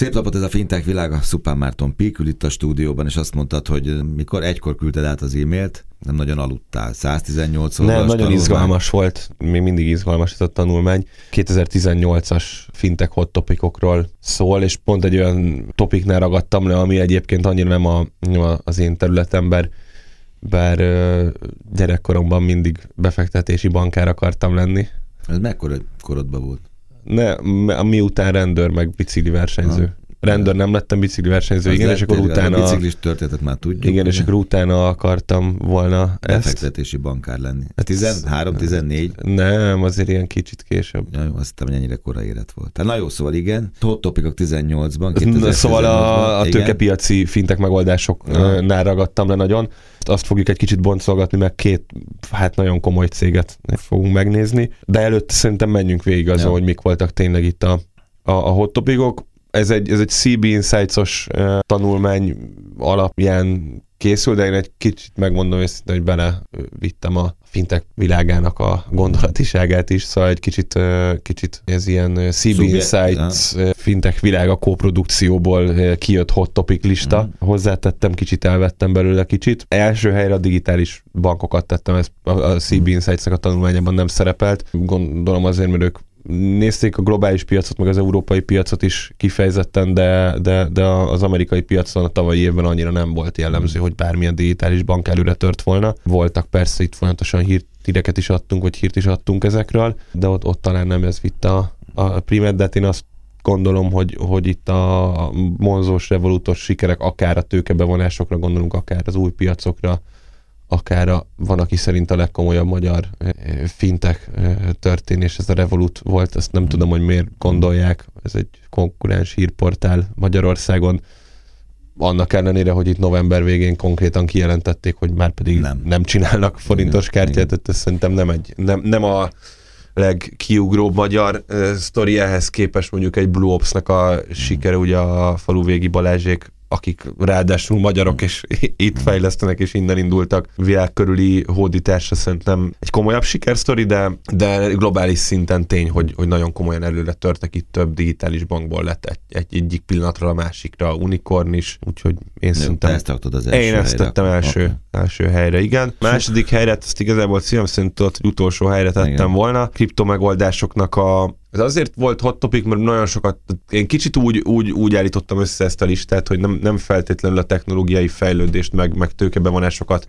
Szép napot ez a fintech világa, Szupán Márton Pik ül itt a stúdióban, és azt mondtad, hogy mikor egykor küldted át az e-mailt, nem nagyon aludtál. 118 Nem, nagyon tanulmány. izgalmas volt, még mindig izgalmas ez a tanulmány. 2018-as fintech hot topikokról szól, és pont egy olyan topiknál ragadtam le, ami egyébként annyira nem, a, az én területem, bár, gyerekkoromban mindig befektetési bankár akartam lenni. Ez mekkora korodban volt? Ne, miután rendőr, meg bicikli versenyző. Rendőr nem lettem bicikli versenyző, Az igen, és akkor lettél, A utána... biciklis történetet már tudjuk. Igen, és akkor utána akartam volna ezt. Befektetési bankár lenni. 13, 14? Nem, azért ilyen kicsit később. Ja, jó, azt hittem, hogy ennyire korai élet volt. Hát na jó, szóval igen. Hot topikok 18-ban, Na, Szóval a, a tőkepiaci fintek megoldásoknál ragadtam le nagyon. Azt fogjuk egy kicsit boncolgatni, meg két hát nagyon komoly céget fogunk megnézni. De előtte szerintem menjünk végig azon, Ja. hogy mik voltak tényleg itt a, a, a hot topicok. Ez egy, ez egy CB Insights-os eh, tanulmány alapján készül, de én egy kicsit megmondom őszintén, hogy bele vittem a fintek világának a gondolatiságát is, szóval egy kicsit, kicsit ez ilyen CB Szubjekt- Insights fintek világa kóprodukcióból ö, kijött hot topic lista. Mhm. Hozzátettem, kicsit elvettem belőle kicsit. Első helyre a digitális bankokat tettem, ez a, CB Insights-nak a tanulmányában nem szerepelt. Gondolom azért, mert ők nézték a globális piacot, meg az európai piacot is kifejezetten, de, de, de az amerikai piacon a tavalyi évben annyira nem volt jellemző, hogy bármilyen digitális bank előre tört volna. Voltak persze itt folyamatosan híreket is adtunk, vagy hírt is adtunk ezekről, de ott, ott talán nem ez vitte a, a primet, de hát én azt gondolom, hogy, hogy itt a monzós, revolútos sikerek, akár a tőkebevonásokra gondolunk, akár az új piacokra, akár a, van, aki szerint a legkomolyabb magyar eh, fintech eh, történés, ez a Revolut volt, ezt nem tudom, hogy miért gondolják, ez egy konkurens hírportál Magyarországon, annak ellenére, hogy itt november végén konkrétan kijelentették, hogy már pedig nem, Nem. csinálnak forintos Igen, kártyát, tehát ez szerintem nem, egy, nem, nem a legkiugróbb magyar uh, sztori ehhez képest mondjuk egy Blue Ops-nak a sikere, ugye a faluvégi Balázsék akik ráadásul magyarok, és itt fejlesztenek, és innen indultak világ körüli hódításra szerintem egy komolyabb sikersztori, de, de globális szinten tény, hogy, hogy nagyon komolyan előre törtek itt több digitális bankból lett egy, egy egyik pillanatról a másikra unikorn is, úgyhogy én szerintem ezt raktad az első én ezt helyre. tettem első, Oké. első helyre, igen. Második helyre, ezt igazából szívem szerint tudod, hogy utolsó helyre tettem Igen. volna. Kriptomegoldásoknak a ez azért volt hot topic, mert nagyon sokat, én kicsit úgy, úgy, úgy állítottam össze ezt a listát, hogy nem, nem feltétlenül a technológiai fejlődést, meg, meg tőkebevonásokat,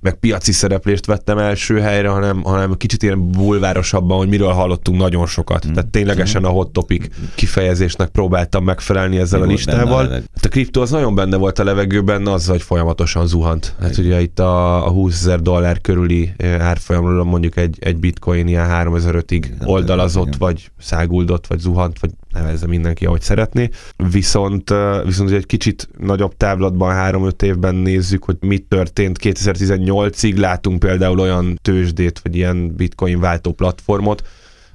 meg piaci szereplést vettem első helyre, hanem, hanem kicsit ilyen bulvárosabban, hogy miről hallottunk nagyon sokat. Mm. Tehát ténylegesen a hot topic kifejezésnek próbáltam megfelelni ezzel Mi a a listával. leveg- Hát a kriptó az nagyon benne volt a levegőben, az, hogy folyamatosan zuhant. Hát ugye itt a, a 20 ezer dollár körüli eh, árfolyamról mondjuk egy, egy bitcoin ilyen 3005-ig Igen, oldalazott, vagy száguldott, vagy zuhant, vagy nevezze mindenki, ahogy szeretné. Viszont, viszont egy kicsit nagyobb távlatban, 3-5 évben nézzük, hogy mit történt 2018-ig. Látunk például olyan tőzsdét, vagy ilyen bitcoin váltó platformot,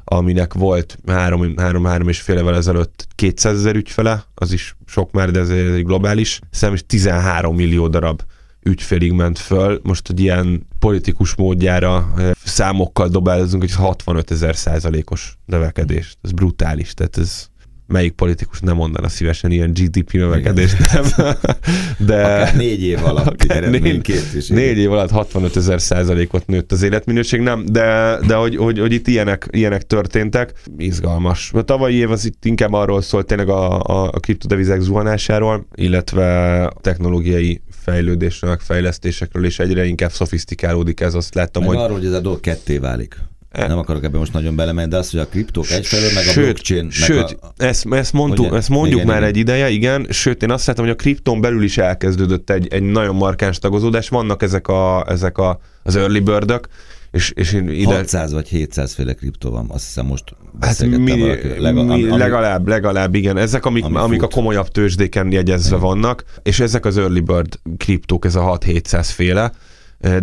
aminek volt három, három, három és fél évvel ezelőtt 200 ezer ügyfele, az is sok már, de ez egy globális szem, és 13 millió darab ügyfélig ment föl. Most egy ilyen politikus módjára számokkal dobálozunk, hogy 65 ezer százalékos növekedés. Ez brutális, tehát ez melyik politikus nem mondana szívesen ilyen GDP növekedést, nem? De Akár négy év alatt eredmény négy- Négy év alatt 65 ezer százalékot nőtt az életminőség, nem, de, de hogy, hogy, hogy itt ilyenek, ilyenek történtek, izgalmas. A tavalyi év az itt inkább arról szólt tényleg a, a, a kriptodevizák zuhanásáról, illetve a technológiai fejlődésről, fejlesztésekről, és egyre inkább szofisztikálódik ez, azt láttam, Meg hogy arról, hogy ez a dolog ketté válik. E- Nem akarok ebben most nagyon belemenni, de az, hogy a kriptók egyfelől, meg a Sőt, blockchain, Sőt, a, ezt, ezt, mondtuk, Ugye? ezt mondjuk Igen, már igen. egy ideje, igen, sőt, én azt látom, hogy a kripton belül is elkezdődött egy, egy nagyon markáns tagozódás, vannak ezek, a, ezek a, az early birdök, és, és én ide... 600 vagy 700 féle kriptó van, azt hiszem most Hát mi, valakivel. mi, Lega- ami- legalább, legalább, igen. Ezek, amik, ami amik a komolyabb tőzsdéken jegyezve Igen. vannak, és ezek az early bird kriptók, ez a 6-700 féle,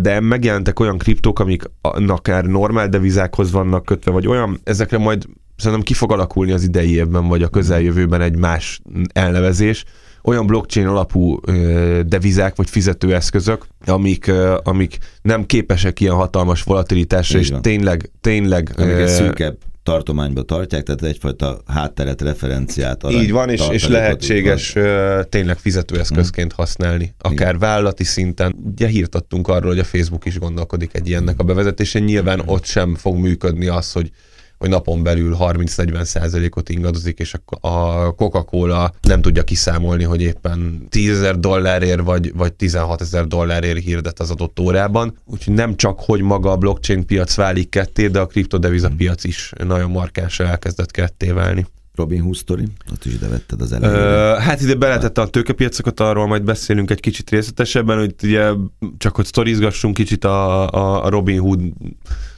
de megjelentek olyan kriptók, amik akár normál devizákhoz vannak kötve, vagy olyan, ezekre majd szerintem ki fog alakulni az idei évben, vagy a közeljövőben egy más elnevezés, olyan blockchain alapú ö, devizák vagy fizetőeszközök, amik, ö, amik nem képesek ilyen hatalmas volatilitásra, és tényleg, tényleg amik ö, szűkebb tartományba tartják, tehát egyfajta hátteret, referenciát. Arany, Így van, és, és lehetséges van. tényleg fizetőeszközként hmm. használni, akár Igen. vállalati szinten. Ugye hírtattunk arról, hogy a Facebook is gondolkodik egy ilyennek a bevezetésén. Nyilván ott sem fog működni az, hogy hogy napon belül 30-40 százalékot ingadozik, és a Coca-Cola nem tudja kiszámolni, hogy éppen 10 ezer dollárért vagy, vagy 16 ezer dollárért hirdet az adott órában. Úgyhogy nem csak, hogy maga a blockchain piac válik ketté, de a kriptodeviza piac is nagyon markánsan elkezdett ketté válni. Robin Hood story? Ott is vetted az elején. hát ide beletette a tőkepiacokat, arról majd beszélünk egy kicsit részletesebben, hogy ugye csak hogy sztorizgassunk kicsit a, a, a Robin Hood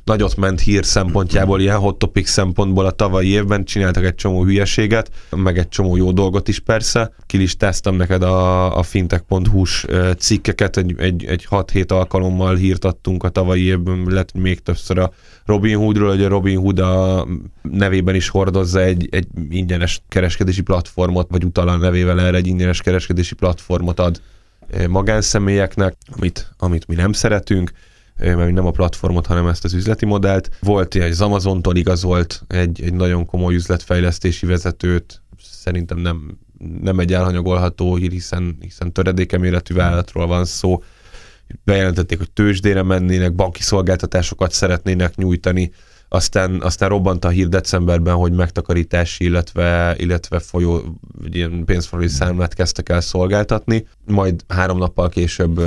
nagyot ment hír szempontjából, ilyen hot topic szempontból a tavalyi évben csináltak egy csomó hülyeséget, meg egy csomó jó dolgot is persze. Kilistáztam neked a, a fintech.hu-s cikkeket, egy, egy, egy 6-7 alkalommal hírtattunk a tavalyi évben, lett még többször a Robin Hoodról, hogy a Robin Hood a nevében is hordozza egy, egy ingyenes kereskedési platformot, vagy utal a nevével erre egy ingyenes kereskedési platformot ad magánszemélyeknek, amit, amit mi nem szeretünk mert nem a platformot, hanem ezt az üzleti modellt. Volt egy az Amazontól igazolt egy, egy nagyon komoly üzletfejlesztési vezetőt, szerintem nem, nem egy elhanyagolható hír, hiszen, hiszen töredékeméretű vállalatról van szó. Bejelentették, hogy tőzsdére mennének, banki szolgáltatásokat szeretnének nyújtani, aztán, aztán robbant a hír decemberben, hogy megtakarítási, illetve, illetve folyó, ilyen pénzforgalmi számlát kezdtek el szolgáltatni. Majd három nappal később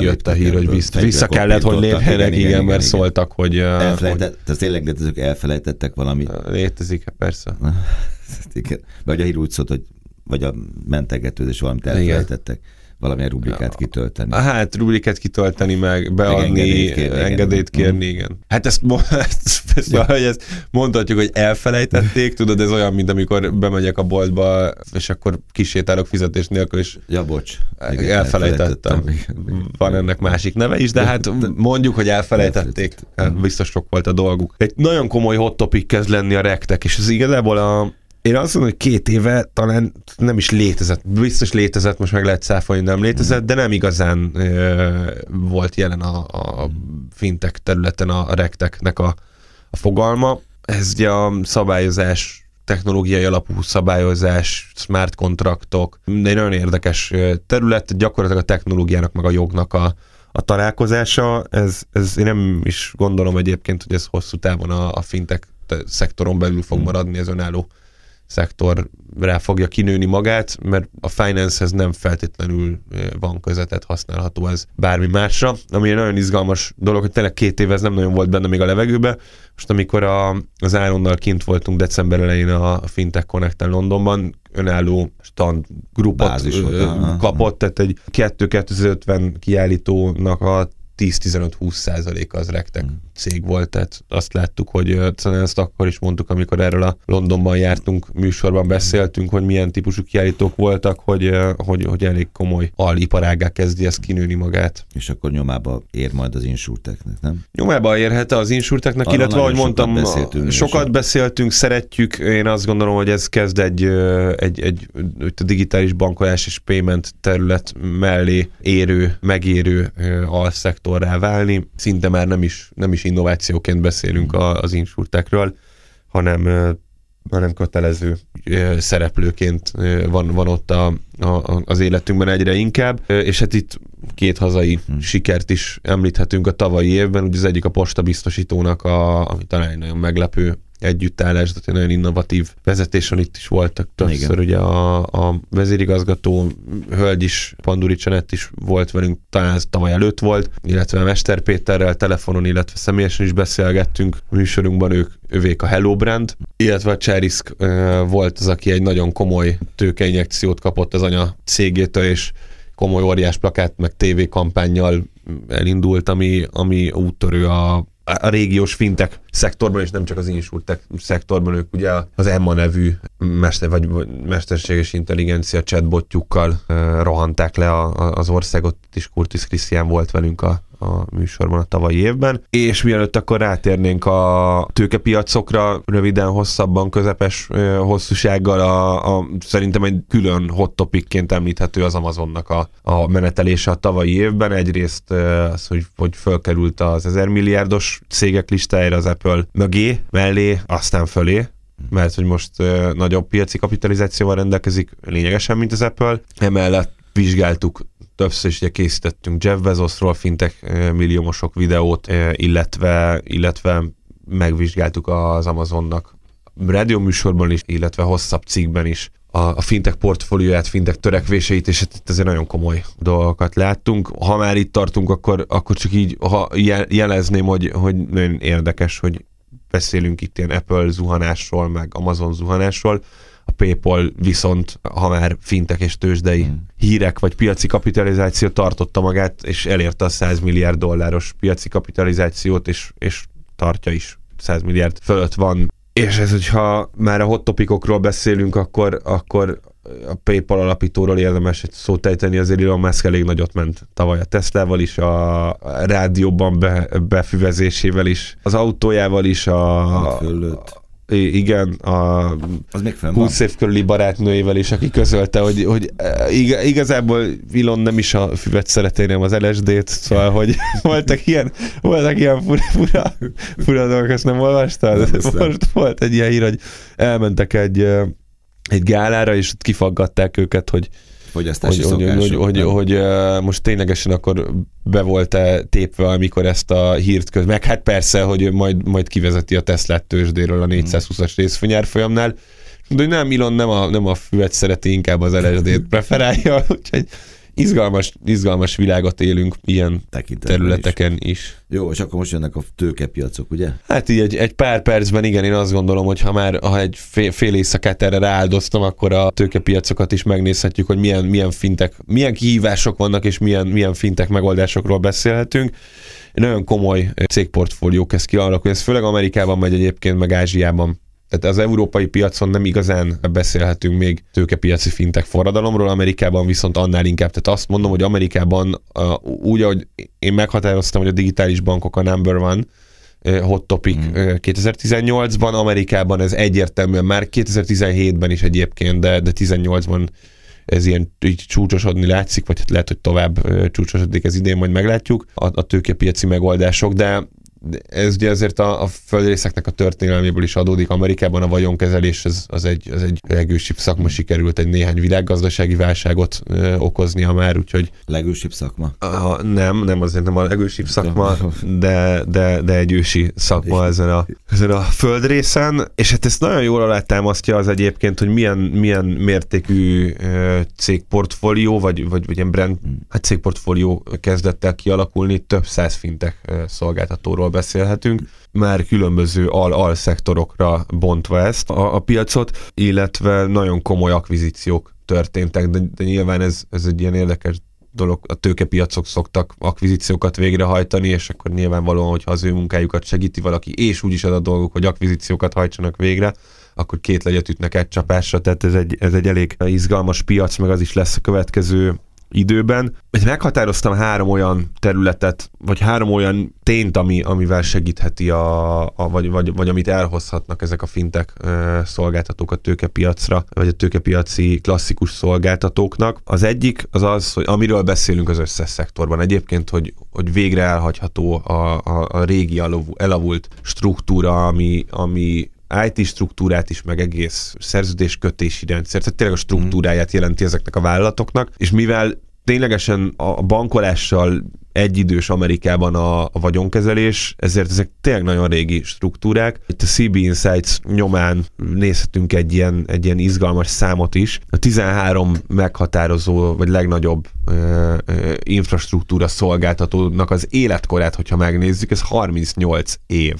jött a hír, hogy vissza, vissza kellett, hogy lépjenek, igen, igen, mert igen. szóltak, hogy... Elfelejtett, hogy... tehát tényleg létezők elfelejtettek valami? Létezik, persze. igen. Vagy a hír úgy szólt, hogy vagy a mentegetőzés valamit elfelejtettek. Igen valamilyen rubrikát kitölteni. Hát rubrikát kitölteni, meg beadni, meg engedélyt kérni, engedélyt kérni igen. igen. Hát ezt, ezt, ezt, ja. ezt mondhatjuk, hogy elfelejtették, tudod, ez olyan, mint amikor bemegyek a boltba, és akkor kisétálok fizetés nélkül, és ja, bocs. Igen, elfelejtettem. Van ennek másik neve is, de hát mondjuk, hogy elfelejtették. Biztos sok volt a dolguk. Egy nagyon komoly hot topic kezd lenni a rektek, és ez igazából a, én azt mondom, hogy két éve talán nem is létezett. Biztos létezett, most meg lehet száfolni, nem létezett, de nem igazán ö, volt jelen a, a fintek területen a, rekteknek a, a fogalma. Ez ugye a szabályozás technológiai alapú szabályozás, smart kontraktok, de egy nagyon érdekes terület, gyakorlatilag a technológiának meg a jognak a, a találkozása. Ez, ez én nem is gondolom egyébként, hogy ez hosszú távon a, a fintek szektoron belül fog maradni, ez önálló szektor rá fogja kinőni magát, mert a finance-hez nem feltétlenül van közetet használható ez bármi másra, ami egy nagyon izgalmas dolog, hogy tényleg két év ez nem nagyon volt benne még a levegőbe. Most amikor a, az Ironnal kint voltunk december elején a Fintech connect Londonban, önálló stand grupot kapott, tehát egy 2-250 kiállítónak a 10-15-20 százalék az rektek hmm. Cég volt, tehát azt láttuk, hogy ezt akkor is mondtuk, amikor erről a Londonban jártunk, műsorban beszéltünk, hogy milyen típusú kiállítók voltak, hogy, hogy, hogy elég komoly aliparágá kezdi ezt kinőni magát. És akkor nyomába ér majd az insurteknek, nem? Nyomába érhet az insurteknek, illetve ahogy mondtam, sokat beszéltünk, sokat beszéltünk, szeretjük, én azt gondolom, hogy ez kezd egy, egy, egy, egy digitális bankolás és payment terület mellé érő, megérő alszektor szektorrá válni. Szinte már nem is, nem is innovációként beszélünk az insurtekről, hanem hanem kötelező szereplőként van, van ott a, a, az életünkben egyre inkább, és hát itt két hazai hmm. sikert is említhetünk a tavalyi évben, ugye az egyik a postabiztosítónak, a, ami talán nagyon meglepő együttállás, tehát egy nagyon innovatív vezetés van, itt is voltak többször, ugye a, a vezérigazgató hölgy is, Panduri Csanett is volt velünk, talán ez tavaly előtt volt, illetve Mester Péterrel telefonon, illetve személyesen is beszélgettünk a műsorunkban, ők övék a Hello Brand, illetve a Cserisk volt az, aki egy nagyon komoly tőkeinjekciót kapott az anya cégétől, és komoly óriás plakát, meg TV kampányjal elindult, ami, ami úttörő a a régiós fintek szektorban, és nem csak az insurtek szektorban, ők ugye az Emma nevű mester, vagy mesterséges intelligencia chatbotjukkal uh, rohanták le a, a, az országot, és Kurtis Krisztián volt velünk a, a műsorban a tavalyi évben. És mielőtt akkor rátérnénk a tőkepiacokra, röviden, hosszabban, közepes hosszúsággal, a, a, szerintem egy külön hot topicként említhető az Amazonnak a, a menetelése a tavalyi évben. Egyrészt az, hogy, hogy fölkerült az 1000 milliárdos cégek listájára az Apple mögé, mellé, aztán fölé, mert hogy most nagyobb piaci kapitalizációval rendelkezik, lényegesen, mint az Apple. Emellett vizsgáltuk többször is ugye készítettünk Jeff Bezosról fintek milliómosok videót, illetve, illetve megvizsgáltuk az Amazonnak rádió műsorban is, illetve hosszabb cikkben is a, a fintek portfólióját, fintek törekvéseit, és itt azért nagyon komoly dolgokat láttunk. Ha már itt tartunk, akkor, akkor csak így ha jelezném, hogy, hogy nagyon érdekes, hogy beszélünk itt ilyen Apple zuhanásról, meg Amazon zuhanásról, PayPal viszont, ha már fintek és tőzsdei hmm. hírek vagy piaci kapitalizáció tartotta magát, és elérte a 100 milliárd dolláros piaci kapitalizációt, és, és tartja is 100 milliárd fölött van. És ez, hogyha már a hot topicokról beszélünk, akkor, akkor a PayPal alapítóról érdemes egy szót ejteni, azért Elon Musk elég nagyot ment tavaly a Teslával is, a rádióban be, befüvezésével is, az autójával is, a, igen, a az még 20 év körüli barátnőjével is, aki közölte, hogy, hogy e, igazából Vilon nem is a füvet szeretné, az LSD-t, szóval, hogy voltak ilyen, voltak ilyen fura, fura, fura dolgok, ezt nem olvastál? Most volt egy ilyen hír, hogy elmentek egy, egy gálára, és kifaggatták őket, hogy fogyasztási hogy, hogy, hogy, hogy, hogy most ténylegesen akkor be volt-e tépve, amikor ezt a hírt köz. Meg hát persze, hogy majd, majd kivezeti a Tesla tőzsdéről a 420-as részfonyár folyamnál. De nem, Elon nem a, nem a füvet szereti, inkább az LSD-t preferálja, úgyhogy izgalmas, izgalmas világot élünk ilyen területeken is. is. Jó, és akkor most jönnek a tőkepiacok, ugye? Hát így egy, egy pár percben igen, én azt gondolom, hogy ha már ha egy fél, fél éjszakát erre rááldoztam, akkor a tőkepiacokat is megnézhetjük, hogy milyen, milyen fintek, milyen kihívások vannak, és milyen, milyen fintek megoldásokról beszélhetünk. Egy nagyon komoly cégportfólió kezd kialakulni, ez főleg Amerikában megy egyébként, meg Ázsiában tehát az európai piacon nem igazán beszélhetünk még tőkepiaci fintek forradalomról, Amerikában viszont annál inkább. Tehát azt mondom, hogy Amerikában úgy, ahogy én meghatároztam, hogy a digitális bankok a number one, hot topic mm. 2018-ban, Amerikában ez egyértelműen már 2017-ben is egyébként, de, de 18-ban ez ilyen így csúcsosodni látszik, vagy hát lehet, hogy tovább csúcsosodik ez idén, majd meglátjuk a, a tőkepiaci megoldások, de ez ugye azért a, a földrészeknek a történelméből is adódik. Amerikában a vagyonkezelés az, az, egy, az egy legősibb szakma, sikerült egy néhány világgazdasági válságot ö, okoznia már, úgyhogy... Legősibb szakma? A, nem, nem azért nem a legősibb szakma, de, de, de egy ősi szakma ezen a, ezen a földrészen, és hát ezt nagyon jól alátámasztja az egyébként, hogy milyen, milyen mértékű ö, cégportfólió, vagy, vagy, vagy ilyen brand, hmm. hát cégportfólió kezdett el kialakulni, több száz fintek szolgáltatóról szektorról beszélhetünk, már különböző al-al-szektorokra bontva ezt a, a piacot, illetve nagyon komoly akvizíciók történtek, de, de nyilván ez, ez egy ilyen érdekes dolog, a tőkepiacok szoktak akvizíciókat végrehajtani, és akkor nyilvánvalóan, hogyha az ő munkájukat segíti valaki, és úgyis az a dolguk, hogy akvizíciókat hajtsanak végre, akkor két legyet ütnek egy csapásra, tehát ez egy, ez egy elég izgalmas piac, meg az is lesz a következő időben. Meghatároztam három olyan területet, vagy három olyan tényt, ami, amivel segítheti, a, a vagy, vagy, vagy amit elhozhatnak ezek a fintek szolgáltatók a tőkepiacra, vagy a tőkepiaci klasszikus szolgáltatóknak. Az egyik az az, hogy amiről beszélünk az összes szektorban egyébként, hogy, hogy végre elhagyható a, a, a régi elavult struktúra, ami, ami IT struktúrát is, meg egész szerződéskötési rendszer, tehát tényleg a struktúráját jelenti ezeknek a vállalatoknak, és mivel ténylegesen a bankolással egyidős Amerikában a, a vagyonkezelés, ezért ezek tényleg nagyon régi struktúrák. Itt a CB Insights nyomán nézhetünk egy ilyen, egy ilyen izgalmas számot is. A 13 meghatározó, vagy legnagyobb ö, ö, infrastruktúra szolgáltatónak az életkorát, hogyha megnézzük, ez 38 év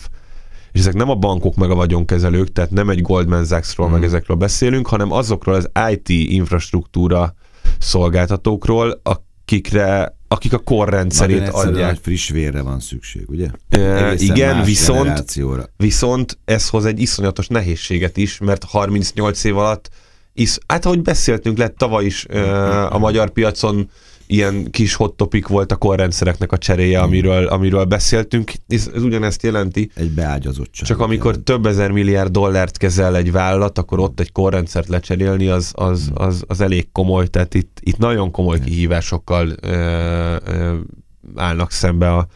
és ezek nem a bankok meg a vagyonkezelők, tehát nem egy Goldman Sachsról mm. meg ezekről beszélünk, hanem azokról az IT infrastruktúra szolgáltatókról, akikre akik a korrendszerét adják. friss vérre van szükség, ugye? E, igen, viszont, viszont ez hoz egy iszonyatos nehézséget is, mert 38 év alatt, is, hát ahogy beszéltünk, lett tavaly is e, a magyar piacon ilyen kis hot topic volt a korrendszereknek a cseréje, amiről, amiről beszéltünk. Ez, ez ugyanezt jelenti. Egy beágyazottság. Csak amikor jelent. több ezer milliárd dollárt kezel egy vállalat, akkor ott egy korrendszert lecserélni, az, az, hmm. az, az elég komoly. Tehát itt, itt nagyon komoly kihívásokkal ö, ö, állnak szembe a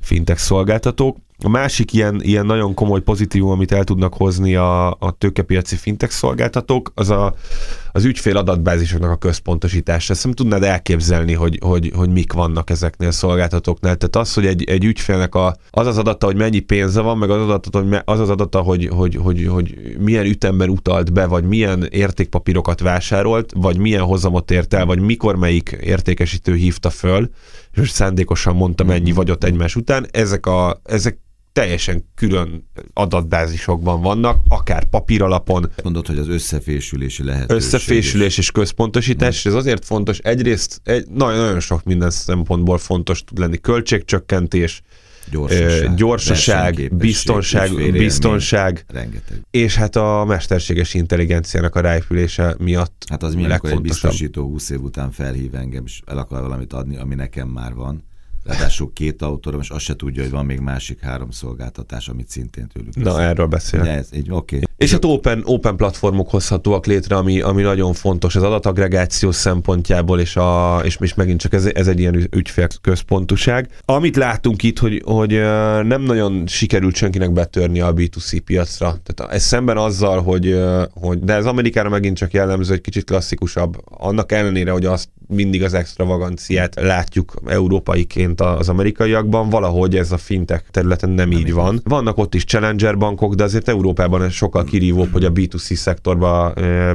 fintech szolgáltatók. A másik ilyen, ilyen nagyon komoly pozitívum, amit el tudnak hozni a, a tőkepiaci fintech szolgáltatók, az a, az ügyfél adatbázisoknak a központosítása. Ezt nem tudnád elképzelni, hogy, hogy, hogy mik vannak ezeknél a szolgáltatóknál. Tehát az, hogy egy, egy ügyfélnek a, az az adata, hogy mennyi pénze van, meg az adata, hogy az az adata, hogy, hogy, hogy, hogy milyen ütemben utalt be, vagy milyen értékpapírokat vásárolt, vagy milyen hozamot ért el, vagy mikor melyik értékesítő hívta föl, és most szándékosan mondta mennyi mhm. vagyot egymás után, ezek, a, ezek teljesen külön adatbázisokban vannak, akár papíralapon. Mondod, hogy az összefésülési lehetőség. Összefésülés és központosítás, és ez azért fontos. Egyrészt egy, nagyon, nagyon sok minden szempontból fontos tud lenni. Költségcsökkentés, gyorsaság, gyorsaság biztonság, biztonság és hát a mesterséges intelligenciának a rájfülése miatt Hát az milyen, egy biztosító 20 év után felhív engem, és el akar valamit adni, ami nekem már van, Ráadásul két autóra, és azt se tudja, hogy van még másik három szolgáltatás, amit szintén tőlük. Na, össze. erről beszélek. Ez, így, okay. És hát open, open platformok hozhatóak létre, ami, ami nagyon fontos az adatagregáció szempontjából, és, a, és, és megint csak ez, ez egy ilyen ügyfélközpontúság. Amit látunk itt, hogy, hogy nem nagyon sikerült senkinek betörni a B2C piacra. Tehát ez szemben azzal, hogy, hogy de ez Amerikára megint csak jellemző, hogy kicsit klasszikusabb. Annak ellenére, hogy azt mindig az extravaganciát látjuk európaiként az amerikaiakban, valahogy ez a fintech területen nem, nem így van. Vannak ott is challenger bankok, de azért Európában ez sokkal kirívóbb, hogy a B2C szektorba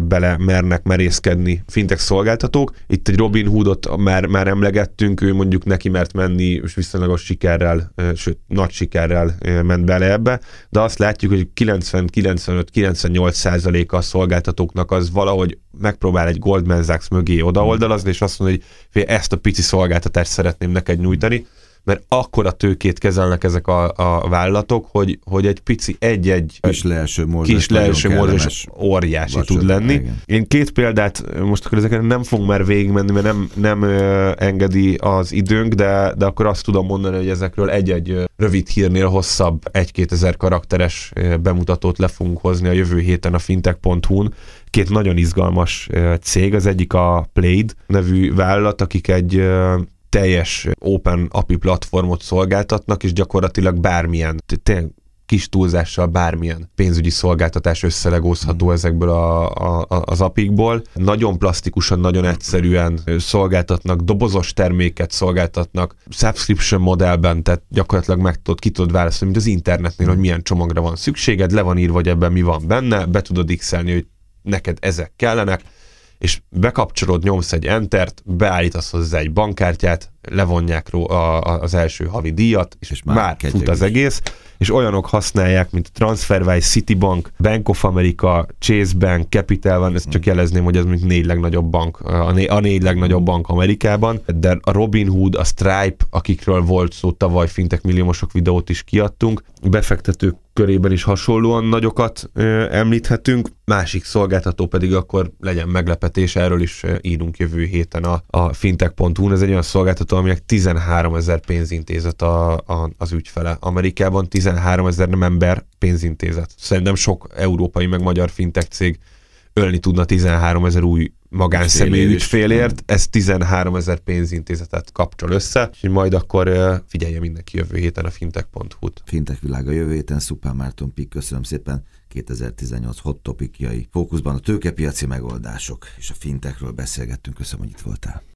bele mernek merészkedni fintech szolgáltatók. Itt egy Robin Hoodot már, már emlegettünk, ő mondjuk neki mert menni, és viszonylagos sikerrel, sőt, nagy sikerrel ment bele ebbe, de azt látjuk, hogy 90-95-98 százaléka a szolgáltatóknak az valahogy megpróbál egy Goldman Sachs mögé odaoldalazni, és azt mondja, hogy ezt a pici szolgáltatást szeretném neked nyújtani, mert akkora tőkét kezelnek ezek a, a vállalatok, hogy, hogy egy pici, egy-egy kis leelső morzsás, kis leelső morzsás óriási tud lenni. Igen. Én két példát, most akkor ezeken nem fogunk már végigmenni, mert nem, nem ö, engedi az időnk, de, de akkor azt tudom mondani, hogy ezekről egy-egy rövid hírnél hosszabb, egy-két ezer karakteres bemutatót le fogunk hozni a jövő héten a fintech.hu-n, két nagyon izgalmas cég, az egyik a Played nevű vállalat, akik egy teljes open API platformot szolgáltatnak, és gyakorlatilag bármilyen, tényleg kis túlzással bármilyen pénzügyi szolgáltatás összelegózható mm. ezekből a, a, az apikból. Nagyon plastikusan, nagyon egyszerűen szolgáltatnak, dobozos terméket szolgáltatnak, subscription modellben, tehát gyakorlatilag meg tudod, ki tudod válaszolni, mint az internetnél, hogy milyen csomagra van szükséged, le van írva, hogy ebben mi van benne, be tudod x hogy neked ezek kellenek, és bekapcsolod, nyomsz egy entert, beállítasz hozzá egy bankkártyát, levonják ró a, a, az első havi díjat, és, és már, már fut az egész, és olyanok használják, mint TransferWise, Citibank, Bank of America, Chase Bank, Capital One, ezt csak hmm. jelezném, hogy ez mint négy legnagyobb bank, a, né, a négy legnagyobb bank Amerikában, de a Robinhood, a Stripe, akikről volt szó tavaly fintek milliómosok videót is kiadtunk, befektetők körében is hasonlóan nagyokat említhetünk, másik szolgáltató pedig akkor legyen meglepetés, erről is írunk jövő héten a, a fintech.hu, ez egy olyan szolgáltató, aminek 13 ezer pénzintézet a, a, az ügyfele. Amerikában 13 ezer nem ember pénzintézet. Szerintem sok európai meg magyar fintech cég ölni tudna 13 ezer új magánszemély ügyfélért, ez 13 ezer pénzintézetet kapcsol össze, és majd akkor figyelje mindenki jövő héten a fintech.hu-t. Fintech világa jövő héten, Szupán Márton Pik, köszönöm szépen. 2018 hot topikjai. Fókuszban a tőkepiaci megoldások és a fintechről beszélgettünk. Köszönöm, hogy itt voltál.